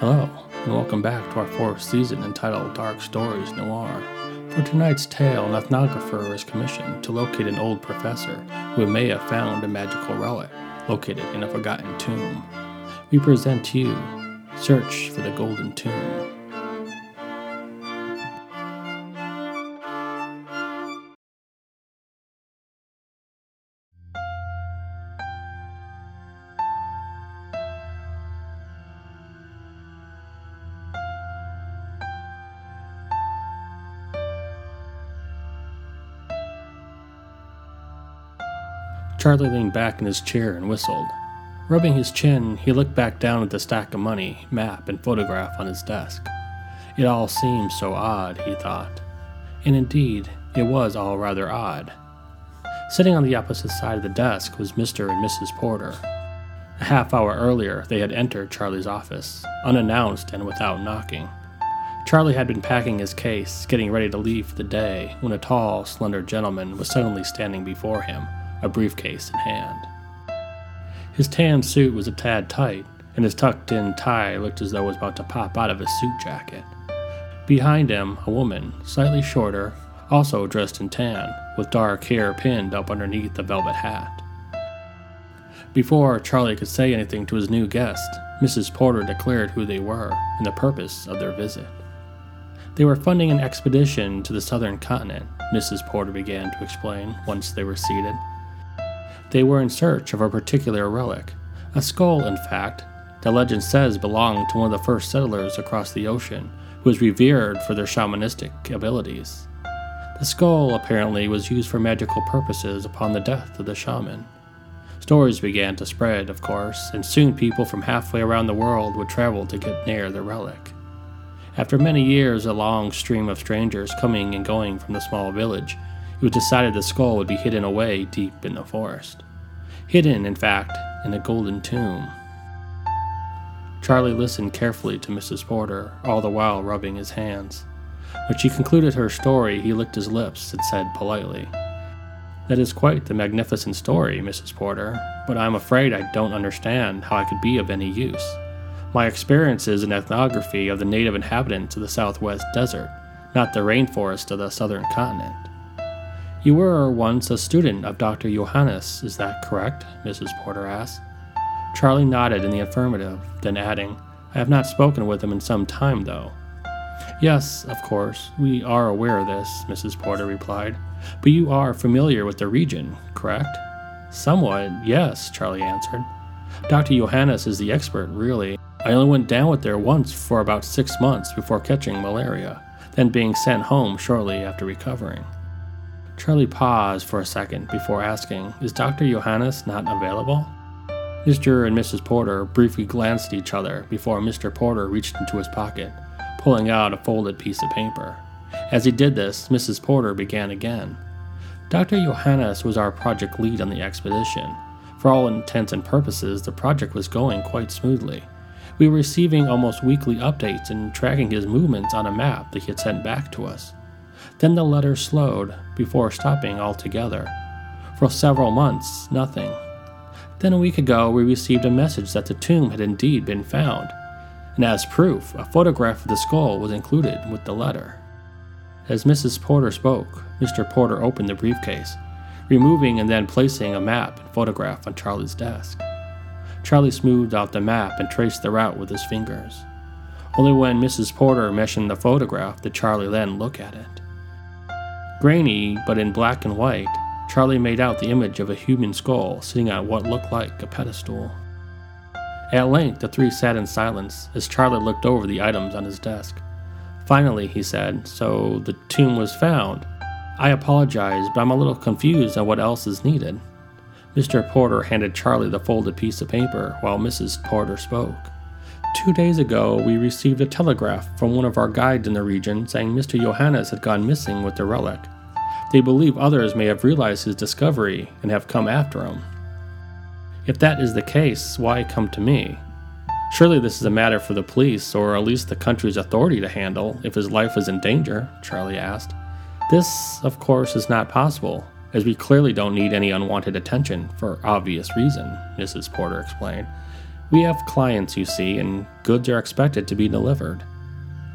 Hello, and welcome back to our fourth season entitled Dark Stories Noir. For tonight's tale, an ethnographer is commissioned to locate an old professor who may have found a magical relic located in a forgotten tomb. We present to you Search for the Golden Tomb. Charlie leaned back in his chair and whistled. Rubbing his chin, he looked back down at the stack of money, map, and photograph on his desk. It all seemed so odd, he thought. And indeed, it was all rather odd. Sitting on the opposite side of the desk was Mr. and Mrs. Porter. A half hour earlier, they had entered Charlie's office, unannounced and without knocking. Charlie had been packing his case, getting ready to leave for the day, when a tall, slender gentleman was suddenly standing before him a briefcase in hand. His tan suit was a tad tight, and his tucked in tie looked as though it was about to pop out of his suit jacket. Behind him, a woman, slightly shorter, also dressed in tan, with dark hair pinned up underneath the velvet hat. Before Charlie could say anything to his new guest, Mrs. Porter declared who they were and the purpose of their visit. They were funding an expedition to the southern continent, Mrs. Porter began to explain once they were seated. They were in search of a particular relic, a skull, in fact, that legend says belonged to one of the first settlers across the ocean, who was revered for their shamanistic abilities. The skull apparently was used for magical purposes upon the death of the shaman. Stories began to spread, of course, and soon people from halfway around the world would travel to get near the relic. After many years, a long stream of strangers coming and going from the small village, was decided the skull would be hidden away deep in the forest. Hidden, in fact, in a golden tomb. Charlie listened carefully to Mrs. Porter, all the while rubbing his hands. When she concluded her story, he licked his lips and said politely, That is quite the magnificent story, Mrs. Porter, but I'm afraid I don't understand how I could be of any use. My experience is in ethnography of the native inhabitants of the southwest desert, not the rainforest of the southern continent. You were once a student of Dr. Johannes, is that correct? Mrs. Porter asked. Charlie nodded in the affirmative, then adding, I have not spoken with him in some time, though. Yes, of course, we are aware of this, Mrs. Porter replied. But you are familiar with the region, correct? Somewhat, yes, Charlie answered. Dr. Johannes is the expert, really. I only went down with there once for about six months before catching malaria, then being sent home shortly after recovering. Charlie paused for a second before asking, Is Dr. Johannes not available? Mr. and Mrs. Porter briefly glanced at each other before Mr. Porter reached into his pocket, pulling out a folded piece of paper. As he did this, Mrs. Porter began again. Dr. Johannes was our project lead on the expedition. For all intents and purposes, the project was going quite smoothly. We were receiving almost weekly updates and tracking his movements on a map that he had sent back to us. Then the letter slowed before stopping altogether. For several months, nothing. Then a week ago, we received a message that the tomb had indeed been found, and as proof, a photograph of the skull was included with the letter. As Mrs. Porter spoke, Mr. Porter opened the briefcase, removing and then placing a map and photograph on Charlie's desk. Charlie smoothed out the map and traced the route with his fingers. Only when Mrs. Porter mentioned the photograph did Charlie then look at it. Grainy, but in black and white, Charlie made out the image of a human skull sitting on what looked like a pedestal. At length, the three sat in silence as Charlie looked over the items on his desk. Finally, he said, So the tomb was found. I apologize, but I'm a little confused on what else is needed. Mr. Porter handed Charlie the folded piece of paper while Mrs. Porter spoke. Two days ago, we received a telegraph from one of our guides in the region saying Mr. Johannes had gone missing with the relic. They believe others may have realized his discovery and have come after him. If that is the case, why come to me? Surely this is a matter for the police, or at least the country's authority to handle, if his life is in danger, Charlie asked. This, of course, is not possible, as we clearly don't need any unwanted attention for obvious reason, Mrs. Porter explained. We have clients, you see, and goods are expected to be delivered.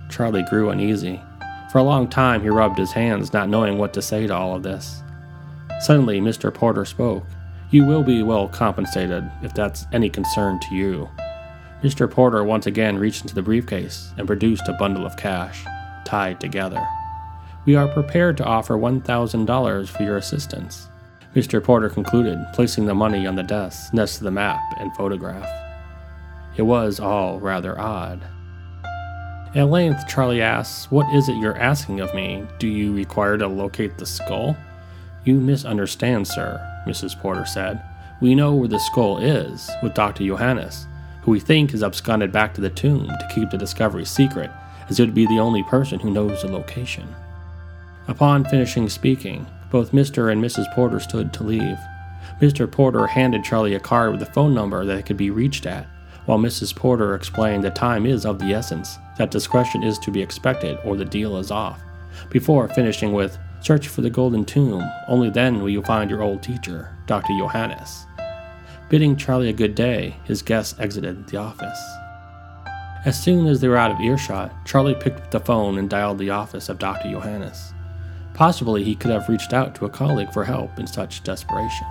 Charlie grew uneasy. For a long time, he rubbed his hands, not knowing what to say to all of this. Suddenly, Mr. Porter spoke. You will be well compensated, if that's any concern to you. Mr. Porter once again reached into the briefcase and produced a bundle of cash, tied together. We are prepared to offer $1,000 for your assistance. Mr. Porter concluded, placing the money on the desk next to the map and photograph. It was all rather odd. At length, Charlie asks, What is it you're asking of me? Do you require to locate the skull? You misunderstand, sir, Mrs. Porter said. We know where the skull is, with Dr. Johannes, who we think has absconded back to the tomb to keep the discovery secret, as he would be the only person who knows the location. Upon finishing speaking, both Mr. and Mrs. Porter stood to leave. Mr. Porter handed Charlie a card with a phone number that could be reached at, while Mrs. Porter explained that time is of the essence, that discretion is to be expected or the deal is off, before finishing with, Search for the golden tomb, only then will you find your old teacher, Dr. Johannes. Bidding Charlie a good day, his guests exited the office. As soon as they were out of earshot, Charlie picked up the phone and dialed the office of Dr. Johannes. Possibly he could have reached out to a colleague for help in such desperation.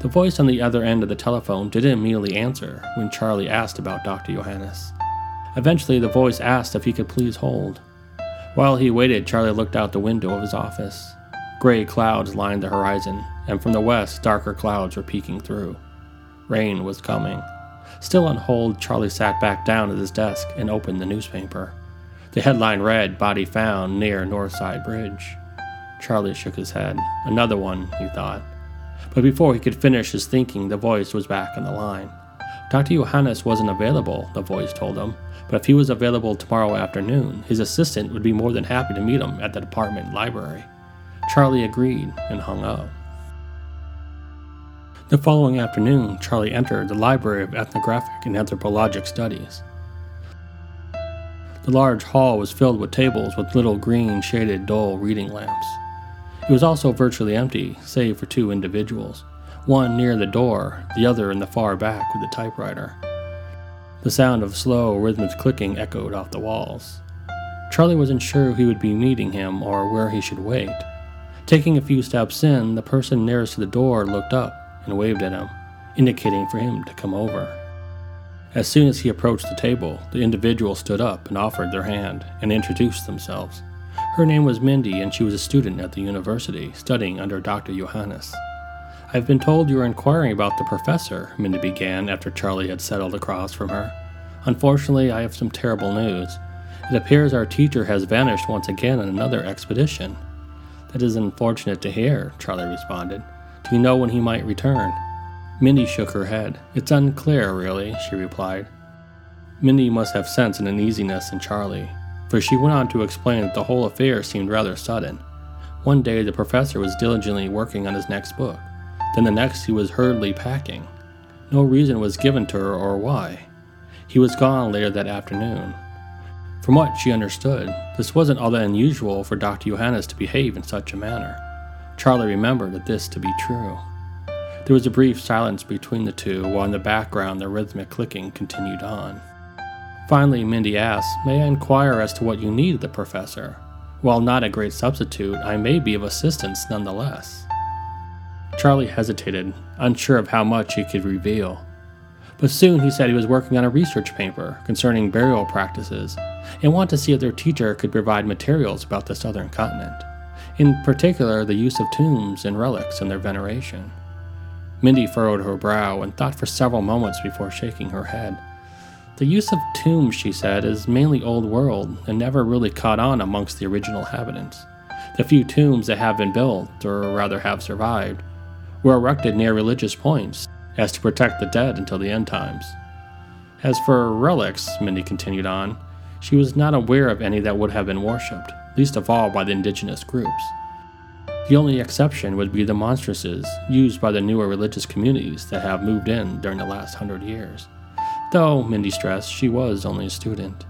The voice on the other end of the telephone didn't immediately answer when Charlie asked about Dr. Johannes. Eventually, the voice asked if he could please hold. While he waited, Charlie looked out the window of his office. Gray clouds lined the horizon, and from the west, darker clouds were peeking through. Rain was coming. Still on hold, Charlie sat back down at his desk and opened the newspaper. The headline read, Body found near Northside Bridge. Charlie shook his head. Another one, he thought. But before he could finish his thinking, the voice was back on the line. Dr. Johannes wasn't available, the voice told him, but if he was available tomorrow afternoon, his assistant would be more than happy to meet him at the department library. Charlie agreed and hung up. The following afternoon, Charlie entered the Library of Ethnographic and Anthropologic Studies. The large hall was filled with tables with little green shaded dull reading lamps. It was also virtually empty, save for two individuals, one near the door, the other in the far back with a typewriter. The sound of slow, rhythmic clicking echoed off the walls. Charlie wasn't sure who would be meeting him or where he should wait. Taking a few steps in, the person nearest to the door looked up and waved at him, indicating for him to come over. As soon as he approached the table, the individual stood up and offered their hand and introduced themselves. Her name was Mindy, and she was a student at the university, studying under Dr. Johannes. I've been told you are inquiring about the professor, Mindy began after Charlie had settled across from her. Unfortunately, I have some terrible news. It appears our teacher has vanished once again on another expedition. That is unfortunate to hear, Charlie responded. Do you know when he might return? Mindy shook her head. It's unclear, really, she replied. Mindy must have sensed an uneasiness in Charlie, for she went on to explain that the whole affair seemed rather sudden. One day the professor was diligently working on his next book, then the next he was hurriedly packing. No reason was given to her or why. He was gone later that afternoon. From what she understood, this wasn't all that unusual for Dr. Johannes to behave in such a manner. Charlie remembered this to be true. There was a brief silence between the two, while in the background the rhythmic clicking continued on. Finally, Mindy asked, May I inquire as to what you need the professor? While not a great substitute, I may be of assistance nonetheless. Charlie hesitated, unsure of how much he could reveal. But soon he said he was working on a research paper concerning burial practices and wanted to see if their teacher could provide materials about the southern continent, in particular the use of tombs and relics and their veneration. Mindy furrowed her brow and thought for several moments before shaking her head. The use of tombs, she said, is mainly old world and never really caught on amongst the original inhabitants. The few tombs that have been built, or rather have survived, were erected near religious points, as to protect the dead until the end times. As for relics, Mindy continued on, she was not aware of any that would have been worshipped, least of all by the indigenous groups. The only exception would be the monstrances used by the newer religious communities that have moved in during the last hundred years. Though, Mindy stressed, she was only a student.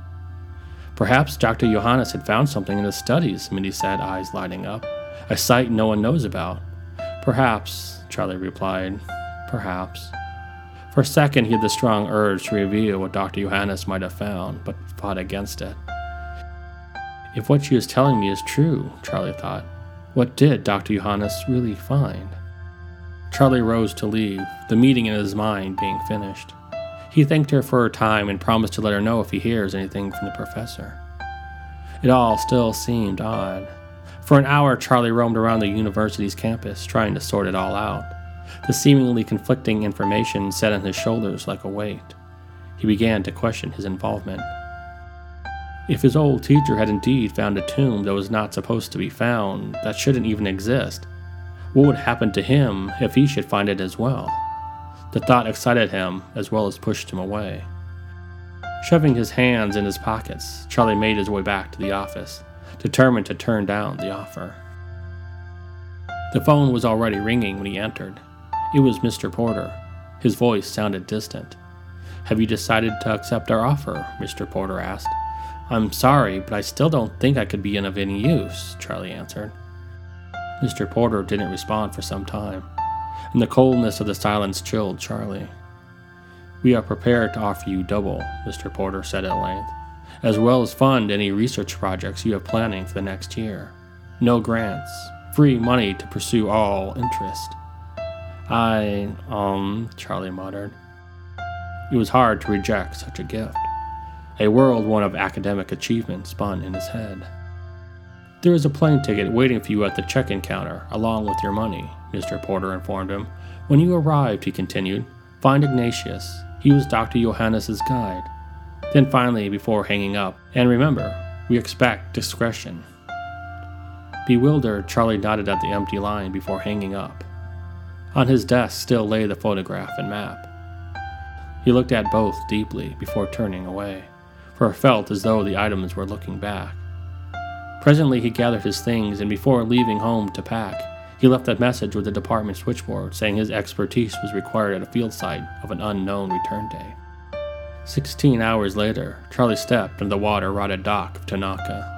Perhaps Dr. Johannes had found something in his studies, Mindy said, eyes lighting up. A site no one knows about. Perhaps, Charlie replied. Perhaps. For a second, he had the strong urge to reveal what Dr. Johannes might have found, but fought against it. If what she is telling me is true, Charlie thought, what did Dr. Johannes really find? Charlie rose to leave, the meeting in his mind being finished. He thanked her for her time and promised to let her know if he hears anything from the professor. It all still seemed odd. For an hour, Charlie roamed around the university's campus, trying to sort it all out. The seemingly conflicting information sat on his shoulders like a weight. He began to question his involvement. If his old teacher had indeed found a tomb that was not supposed to be found, that shouldn't even exist, what would happen to him if he should find it as well? The thought excited him as well as pushed him away. Shoving his hands in his pockets, Charlie made his way back to the office, determined to turn down the offer. The phone was already ringing when he entered. It was Mr. Porter. His voice sounded distant. Have you decided to accept our offer? Mr. Porter asked. I'm sorry, but I still don't think I could be of any use, Charlie answered. Mr. Porter didn't respond for some time, and the coldness of the silence chilled Charlie. We are prepared to offer you double, Mr. Porter said at length, as well as fund any research projects you have planning for the next year. No grants, free money to pursue all interest. I, um, Charlie muttered. It was hard to reject such a gift. A world one of academic achievement spun in his head. There is a plane ticket waiting for you at the check in counter, along with your money, Mr. Porter informed him. When you arrived, he continued, find Ignatius. He was Dr. Johannes's guide. Then finally, before hanging up, and remember, we expect discretion. Bewildered, Charlie nodded at the empty line before hanging up. On his desk still lay the photograph and map. He looked at both deeply before turning away for it felt as though the items were looking back. Presently, he gathered his things, and before leaving home to pack, he left a message with the department switchboard saying his expertise was required at a field site of an unknown return date. Sixteen hours later, Charlie stepped on the water rotted dock of Tanaka.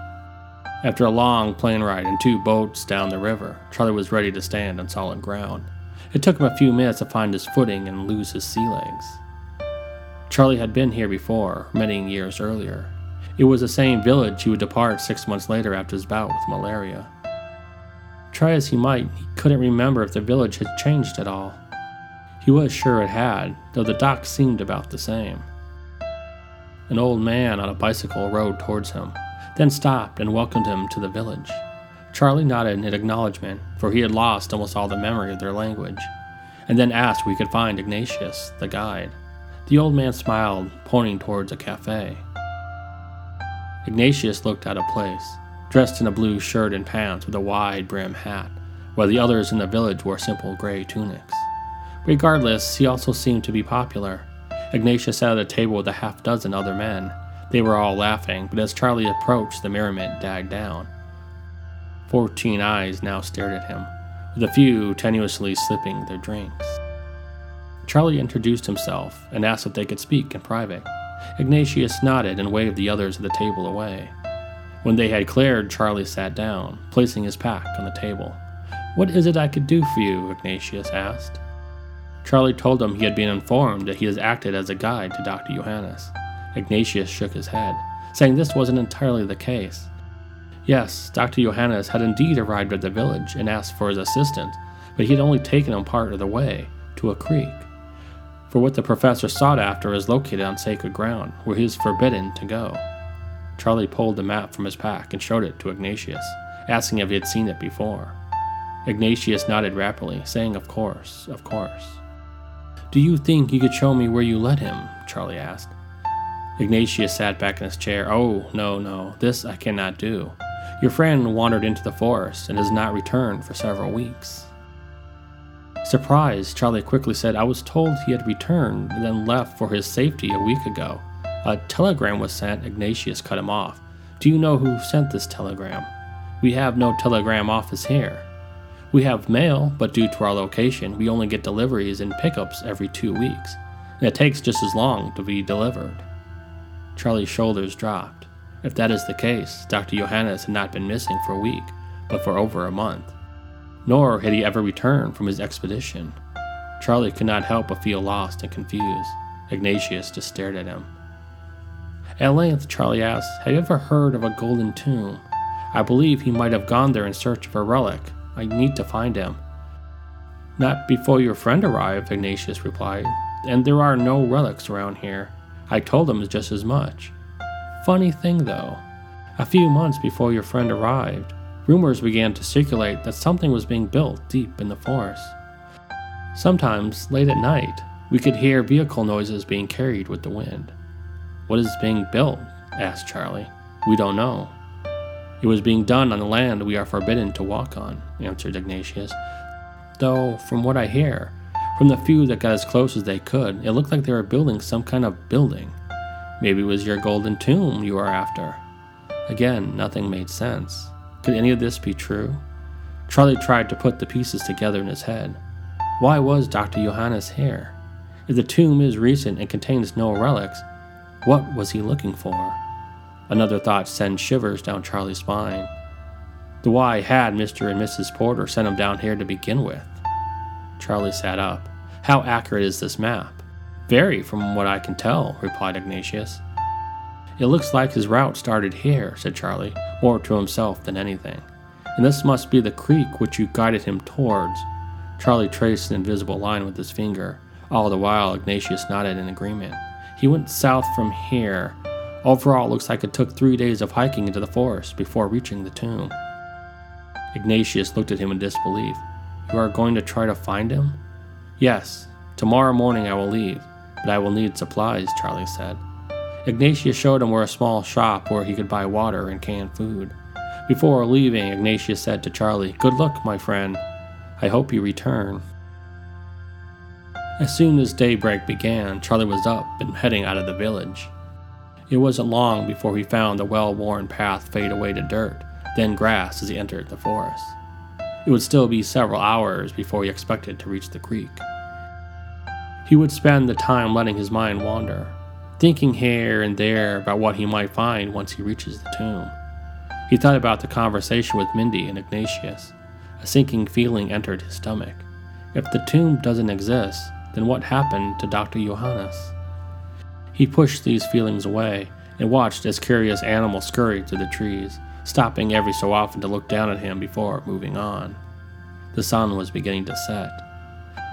After a long plane ride and two boats down the river, Charlie was ready to stand on solid ground. It took him a few minutes to find his footing and lose his sea legs. Charlie had been here before, many years earlier. It was the same village he would depart six months later after his bout with malaria. Try as he might, he couldn't remember if the village had changed at all. He was sure it had, though the dock seemed about the same. An old man on a bicycle rode towards him, then stopped and welcomed him to the village. Charlie nodded in acknowledgement, for he had lost almost all the memory of their language, and then asked where he could find Ignatius, the guide. The old man smiled, pointing towards a cafe. Ignatius looked out of place, dressed in a blue shirt and pants with a wide brim hat, while the others in the village wore simple gray tunics. Regardless, he also seemed to be popular. Ignatius sat at a table with a half dozen other men. They were all laughing, but as Charlie approached, the merriment died down. Fourteen eyes now stared at him, with a few tenuously sipping their drinks. Charlie introduced himself and asked if they could speak in private. Ignatius nodded and waved the others at the table away. When they had cleared, Charlie sat down, placing his pack on the table. What is it I could do for you? Ignatius asked. Charlie told him he had been informed that he has acted as a guide to Dr. Johannes. Ignatius shook his head, saying this wasn't entirely the case. Yes, Dr. Johannes had indeed arrived at the village and asked for his assistance, but he had only taken him part of the way to a creek for what the professor sought after is located on sacred ground, where he is forbidden to go. Charlie pulled the map from his pack and showed it to Ignatius, asking if he had seen it before. Ignatius nodded rapidly, saying, Of course, of course. Do you think you could show me where you led him? Charlie asked. Ignatius sat back in his chair. Oh, no, no, this I cannot do. Your friend wandered into the forest and has not returned for several weeks. Surprised, Charlie quickly said, I was told he had returned and then left for his safety a week ago. A telegram was sent. Ignatius cut him off. Do you know who sent this telegram? We have no telegram office here. We have mail, but due to our location, we only get deliveries and pickups every two weeks, and it takes just as long to be delivered. Charlie's shoulders dropped. If that is the case, Dr. Johannes had not been missing for a week, but for over a month nor had he ever returned from his expedition. Charlie could not help but feel lost and confused. Ignatius just stared at him. At length, Charlie asked, Have you ever heard of a golden tomb? I believe he might have gone there in search of a relic. I need to find him. Not before your friend arrived, Ignatius replied, and there are no relics around here. I told him just as much. Funny thing, though, a few months before your friend arrived, rumors began to circulate that something was being built deep in the forest. Sometimes, late at night, we could hear vehicle noises being carried with the wind. What is being built? asked Charlie. We don't know. It was being done on the land we are forbidden to walk on, answered Ignatius. Though, from what I hear, from the few that got as close as they could, it looked like they were building some kind of building. Maybe it was your golden tomb you are after. Again, nothing made sense. Could any of this be true? Charlie tried to put the pieces together in his head. Why was Dr. Johannes here? If the tomb is recent and contains no relics, what was he looking for? Another thought sent shivers down Charlie's spine. The why had Mr. and Mrs. Porter sent him down here to begin with? Charlie sat up. How accurate is this map? Very, from what I can tell, replied Ignatius. It looks like his route started here, said Charlie, more to himself than anything. And this must be the creek which you guided him towards. Charlie traced an invisible line with his finger. All the while, Ignatius nodded in agreement. He went south from here. Overall, it looks like it took three days of hiking into the forest before reaching the tomb. Ignatius looked at him in disbelief. You are going to try to find him? Yes. Tomorrow morning I will leave, but I will need supplies, Charlie said. Ignatius showed him where a small shop where he could buy water and canned food. Before leaving, Ignatius said to Charlie, Good luck, my friend. I hope you return. As soon as daybreak began, Charlie was up and heading out of the village. It wasn't long before he found the well worn path fade away to dirt, then grass as he entered the forest. It would still be several hours before he expected to reach the creek. He would spend the time letting his mind wander, thinking here and there about what he might find once he reaches the tomb. He thought about the conversation with Mindy and Ignatius. A sinking feeling entered his stomach. If the tomb doesn't exist, then what happened to Dr. Johannes? He pushed these feelings away and watched as curious animals scurried through the trees, stopping every so often to look down at him before moving on. The sun was beginning to set.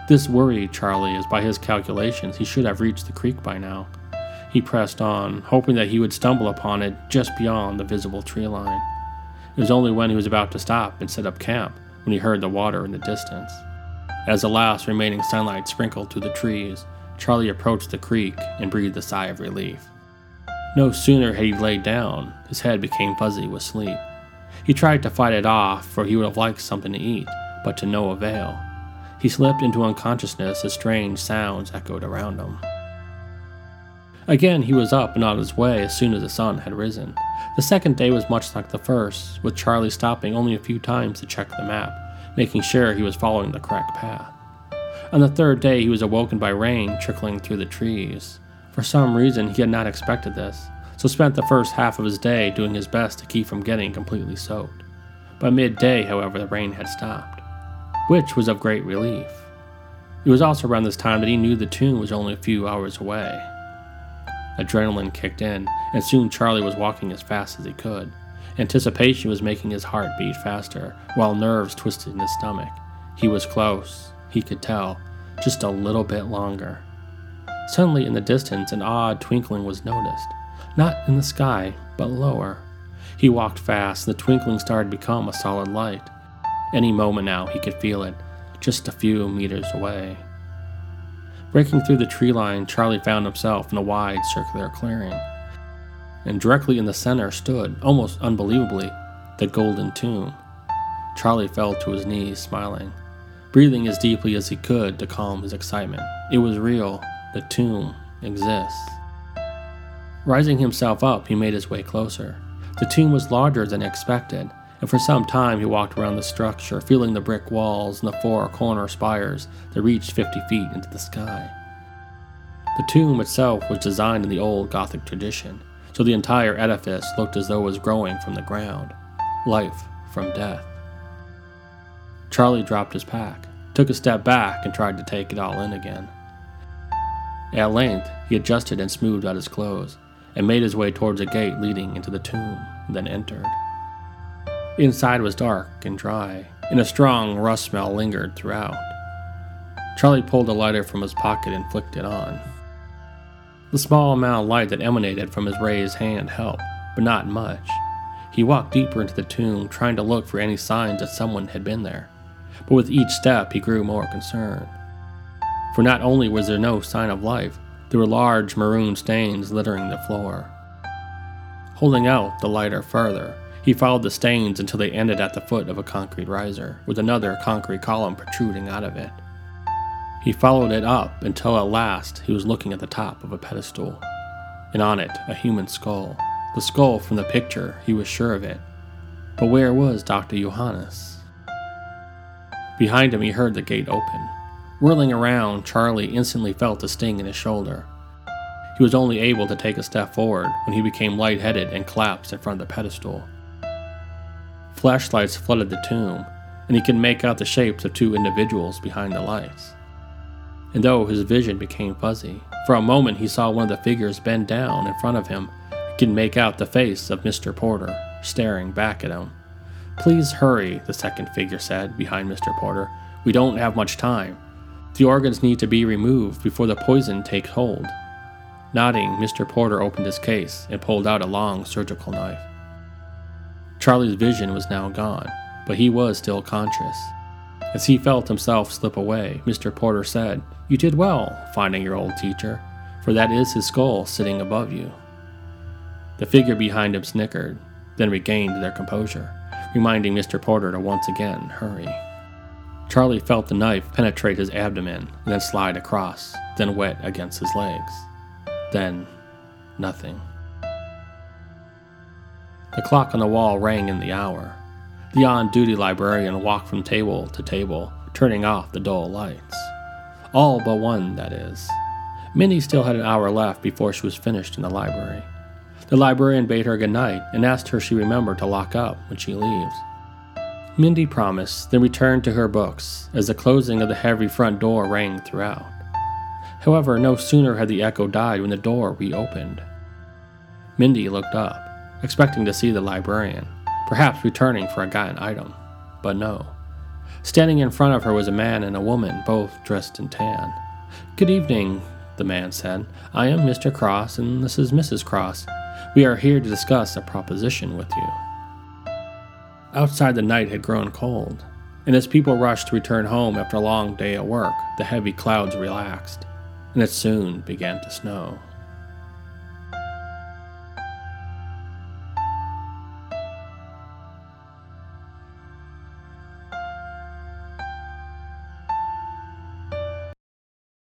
This worried Charlie, as by his calculations he should have reached the creek by now. He pressed on, hoping that he would stumble upon it just beyond the visible tree line. It was only when he was about to stop and set up camp when he heard the water in the distance. As the last remaining sunlight sprinkled through the trees, Charlie approached the creek and breathed a sigh of relief. No sooner had he laid down, his head became fuzzy with sleep. He tried to fight it off, for he would have liked something to eat, but to no avail. He slipped into unconsciousness as strange sounds echoed around him. Again, he was up and on his way as soon as the sun had risen. The second day was much like the first, with Charlie stopping only a few times to check the map, making sure he was following the correct path. On the third day, he was awoken by rain trickling through the trees. For some reason, he had not expected this, so spent the first half of his day doing his best to keep from getting completely soaked. By midday, however, the rain had stopped, which was of great relief. It was also around this time that he knew the tomb was only a few hours away. Adrenaline kicked in, and soon Charlie was walking as fast as he could. Anticipation was making his heart beat faster, while nerves twisted in his stomach. He was close, he could tell, just a little bit longer. Suddenly, in the distance, an odd twinkling was noticed. Not in the sky, but lower. He walked fast, and the twinkling started to become a solid light. Any moment now, he could feel it, just a few meters away. Breaking through the tree line, Charlie found himself in a wide circular clearing. And directly in the center stood, almost unbelievably, the golden tomb. Charlie fell to his knees, smiling, breathing as deeply as he could to calm his excitement. It was real. The tomb exists. Rising himself up, he made his way closer. The tomb was larger than expected, and for some time he walked around the structure, feeling the brick walls and the four corner spires that reached 50 feet into the sky. The tomb itself was designed in the old Gothic tradition, so the entire edifice looked as though it was growing from the ground life from death. Charlie dropped his pack, took a step back and tried to take it all in again. At length, he adjusted and smoothed out his clothes and made his way towards a gate leading into the tomb, then entered. Inside was dark and dry, and a strong rust smell lingered throughout. Charlie pulled a lighter from his pocket and flicked it on. The small amount of light that emanated from his raised hand helped, but not much. He walked deeper into the tomb, trying to look for any signs that someone had been there. But with each step, he grew more concerned. For not only was there no sign of life, there were large maroon stains littering the floor. Holding out the lighter further, he followed the stains until they ended at the foot of a concrete riser, with another concrete column protruding out of it. He followed it up until at last he was looking at the top of a pedestal, and on it a human skull. The skull from the picture, he was sure of it. But where was Dr. Johannes? Behind him, he heard the gate open. Whirling around, Charlie instantly felt a sting in his shoulder. He was only able to take a step forward when he became lightheaded and collapsed in front of the pedestal. Flashlights flooded the tomb, and he could make out the shapes of two individuals behind the lights. And though his vision became fuzzy, for a moment he saw one of the figures bend down in front of him. He could make out the face of Mr. Porter, staring back at him. Please hurry, the second figure said behind Mr. Porter. We don't have much time. The organs need to be removed before the poison takes hold. Nodding, Mr. Porter opened his case and pulled out a long surgical knife. Charlie's vision was now gone, but he was still conscious. As he felt himself slip away, Mr. Porter said, You did well, finding your old teacher, for that is his skull sitting above you. The figure behind him snickered, then regained their composure, reminding Mr. Porter to once again hurry. Charlie felt the knife penetrate his abdomen then slide across, then wet against his legs. Then, nothing. The clock on the wall rang in the hour. The on duty librarian walked from table to table, turning off the dull lights. All but one, that is. Mindy still had an hour left before she was finished in the library. The librarian bade her good night and asked her she remember to lock up when she leaves. Mindy promised, then returned to her books as the closing of the heavy front door rang throughout. However, no sooner had the echo died when the door reopened. Mindy looked up, expecting to see the librarian, perhaps returning for a gotten item, but no. Standing in front of her was a man and a woman, both dressed in tan. Good evening, the man said. I am Mr. Cross, and this is Mrs. Cross. We are here to discuss a proposition with you. Outside, the night had grown cold, and as people rushed to return home after a long day at work, the heavy clouds relaxed, and it soon began to snow.